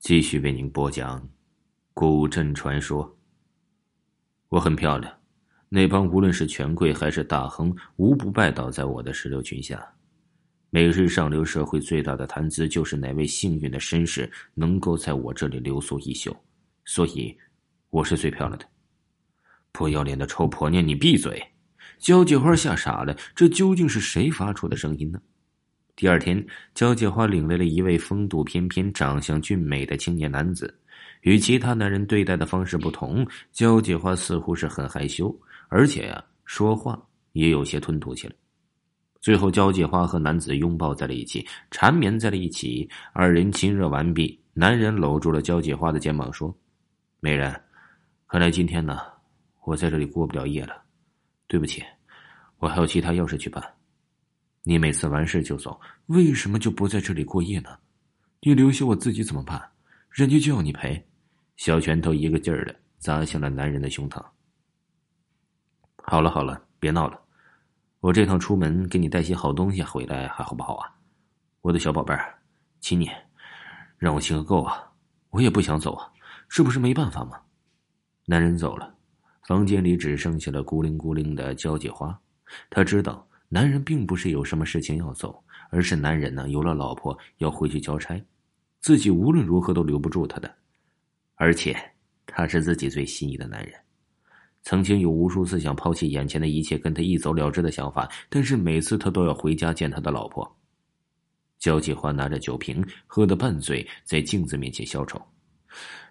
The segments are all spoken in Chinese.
继续为您播讲古镇传说。我很漂亮，那帮无论是权贵还是大亨，无不拜倒在我的石榴裙下。每日上流社会最大的谈资，就是哪位幸运的绅士能够在我这里留宿一宿。所以，我是最漂亮的。不要脸的臭婆娘，你闭嘴！交际花吓傻了，这究竟是谁发出的声音呢？第二天，交际花领来了一位风度翩翩、长相俊美的青年男子。与其他男人对待的方式不同，交际花似乎是很害羞，而且呀，说话也有些吞吐起来。最后，交际花和男子拥抱在了一起，缠绵在了一起。二人亲热完毕，男人搂住了交际花的肩膀，说：“美人，看来今天呢，我在这里过不了夜了。对不起，我还有其他要事去办。”你每次完事就走，为什么就不在这里过夜呢？你留下我自己怎么办？人家就要你赔。小拳头一个劲儿的砸向了男人的胸膛。好了好了，别闹了，我这趟出门给你带些好东西回来，还好不好啊？我的小宝贝儿，亲你，让我亲个够啊！我也不想走啊，这不是没办法吗？男人走了，房间里只剩下了孤零孤零的交际花。他知道。男人并不是有什么事情要走，而是男人呢有了老婆要回去交差，自己无论如何都留不住他的，而且他是自己最心仪的男人，曾经有无数次想抛弃眼前的一切跟他一走了之的想法，但是每次他都要回家见他的老婆。焦继花拿着酒瓶喝得半醉，在镜子面前消愁：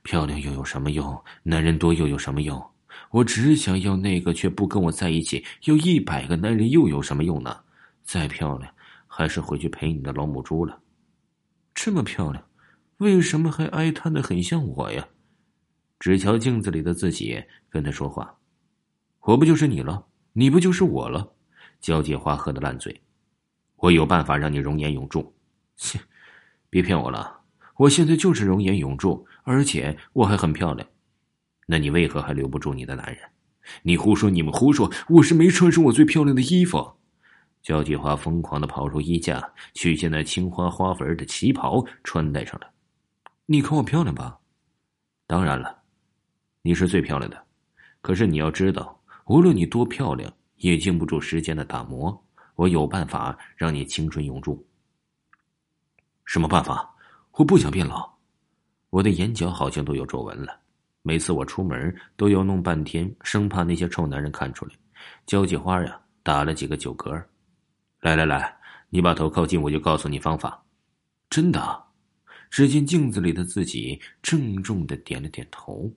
漂亮又有什么用？男人多又有什么用？我只想要那个，却不跟我在一起。要一百个男人又有什么用呢？再漂亮，还是回去陪你的老母猪了。这么漂亮，为什么还哀叹的很像我呀？只瞧镜子里的自己，跟他说话。我不就是你了？你不就是我了？交际花喝的烂醉。我有办法让你容颜永驻。切，别骗我了！我现在就是容颜永驻，而且我还很漂亮。那你为何还留不住你的男人？你胡说！你们胡说！我是没穿上我最漂亮的衣服。焦菊花疯狂的跑出衣架，取下那青花花纹的旗袍，穿戴上了。你看我漂亮吧？当然了，你是最漂亮的。可是你要知道，无论你多漂亮，也经不住时间的打磨。我有办法让你青春永驻。什么办法？我不想变老。我的眼角好像都有皱纹了。每次我出门都要弄半天，生怕那些臭男人看出来。交际花呀，打了几个酒嗝。来来来，你把头靠近，我就告诉你方法。真的？只见镜子里的自己郑重的点了点头。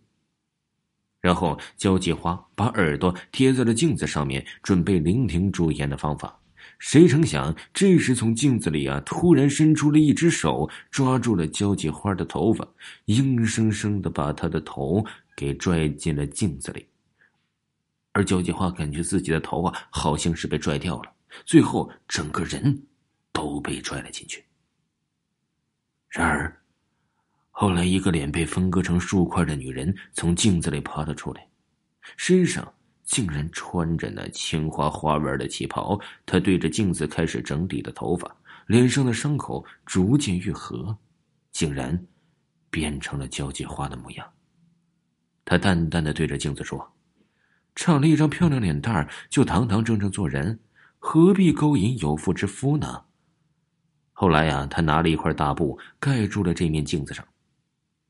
然后交际花把耳朵贴在了镜子上面，准备聆听朱颜的方法。谁成想，这时从镜子里啊，突然伸出了一只手，抓住了交际花的头发，硬生生的把她的头给拽进了镜子里。而交际花感觉自己的头啊，好像是被拽掉了，最后整个人都被拽了进去。然而，后来一个脸被分割成数块的女人从镜子里爬了出来，身上。竟然穿着那青花花纹的旗袍，他对着镜子开始整理的头发，脸上的伤口逐渐愈合，竟然变成了交际花的模样。他淡淡的对着镜子说：“长了一张漂亮脸蛋就堂堂正正做人，何必勾引有妇之夫呢？”后来呀，他拿了一块大布盖住了这面镜子上，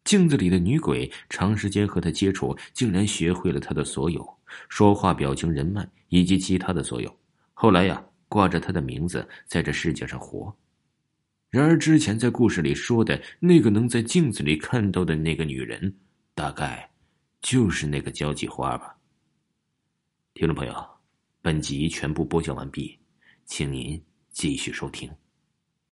镜子里的女鬼长时间和他接触，竟然学会了他的所有。说话、表情、人脉以及其他的所有，后来呀，挂着他的名字在这世界上活。然而，之前在故事里说的那个能在镜子里看到的那个女人，大概就是那个交际花吧。听众朋友，本集全部播讲完毕，请您继续收听。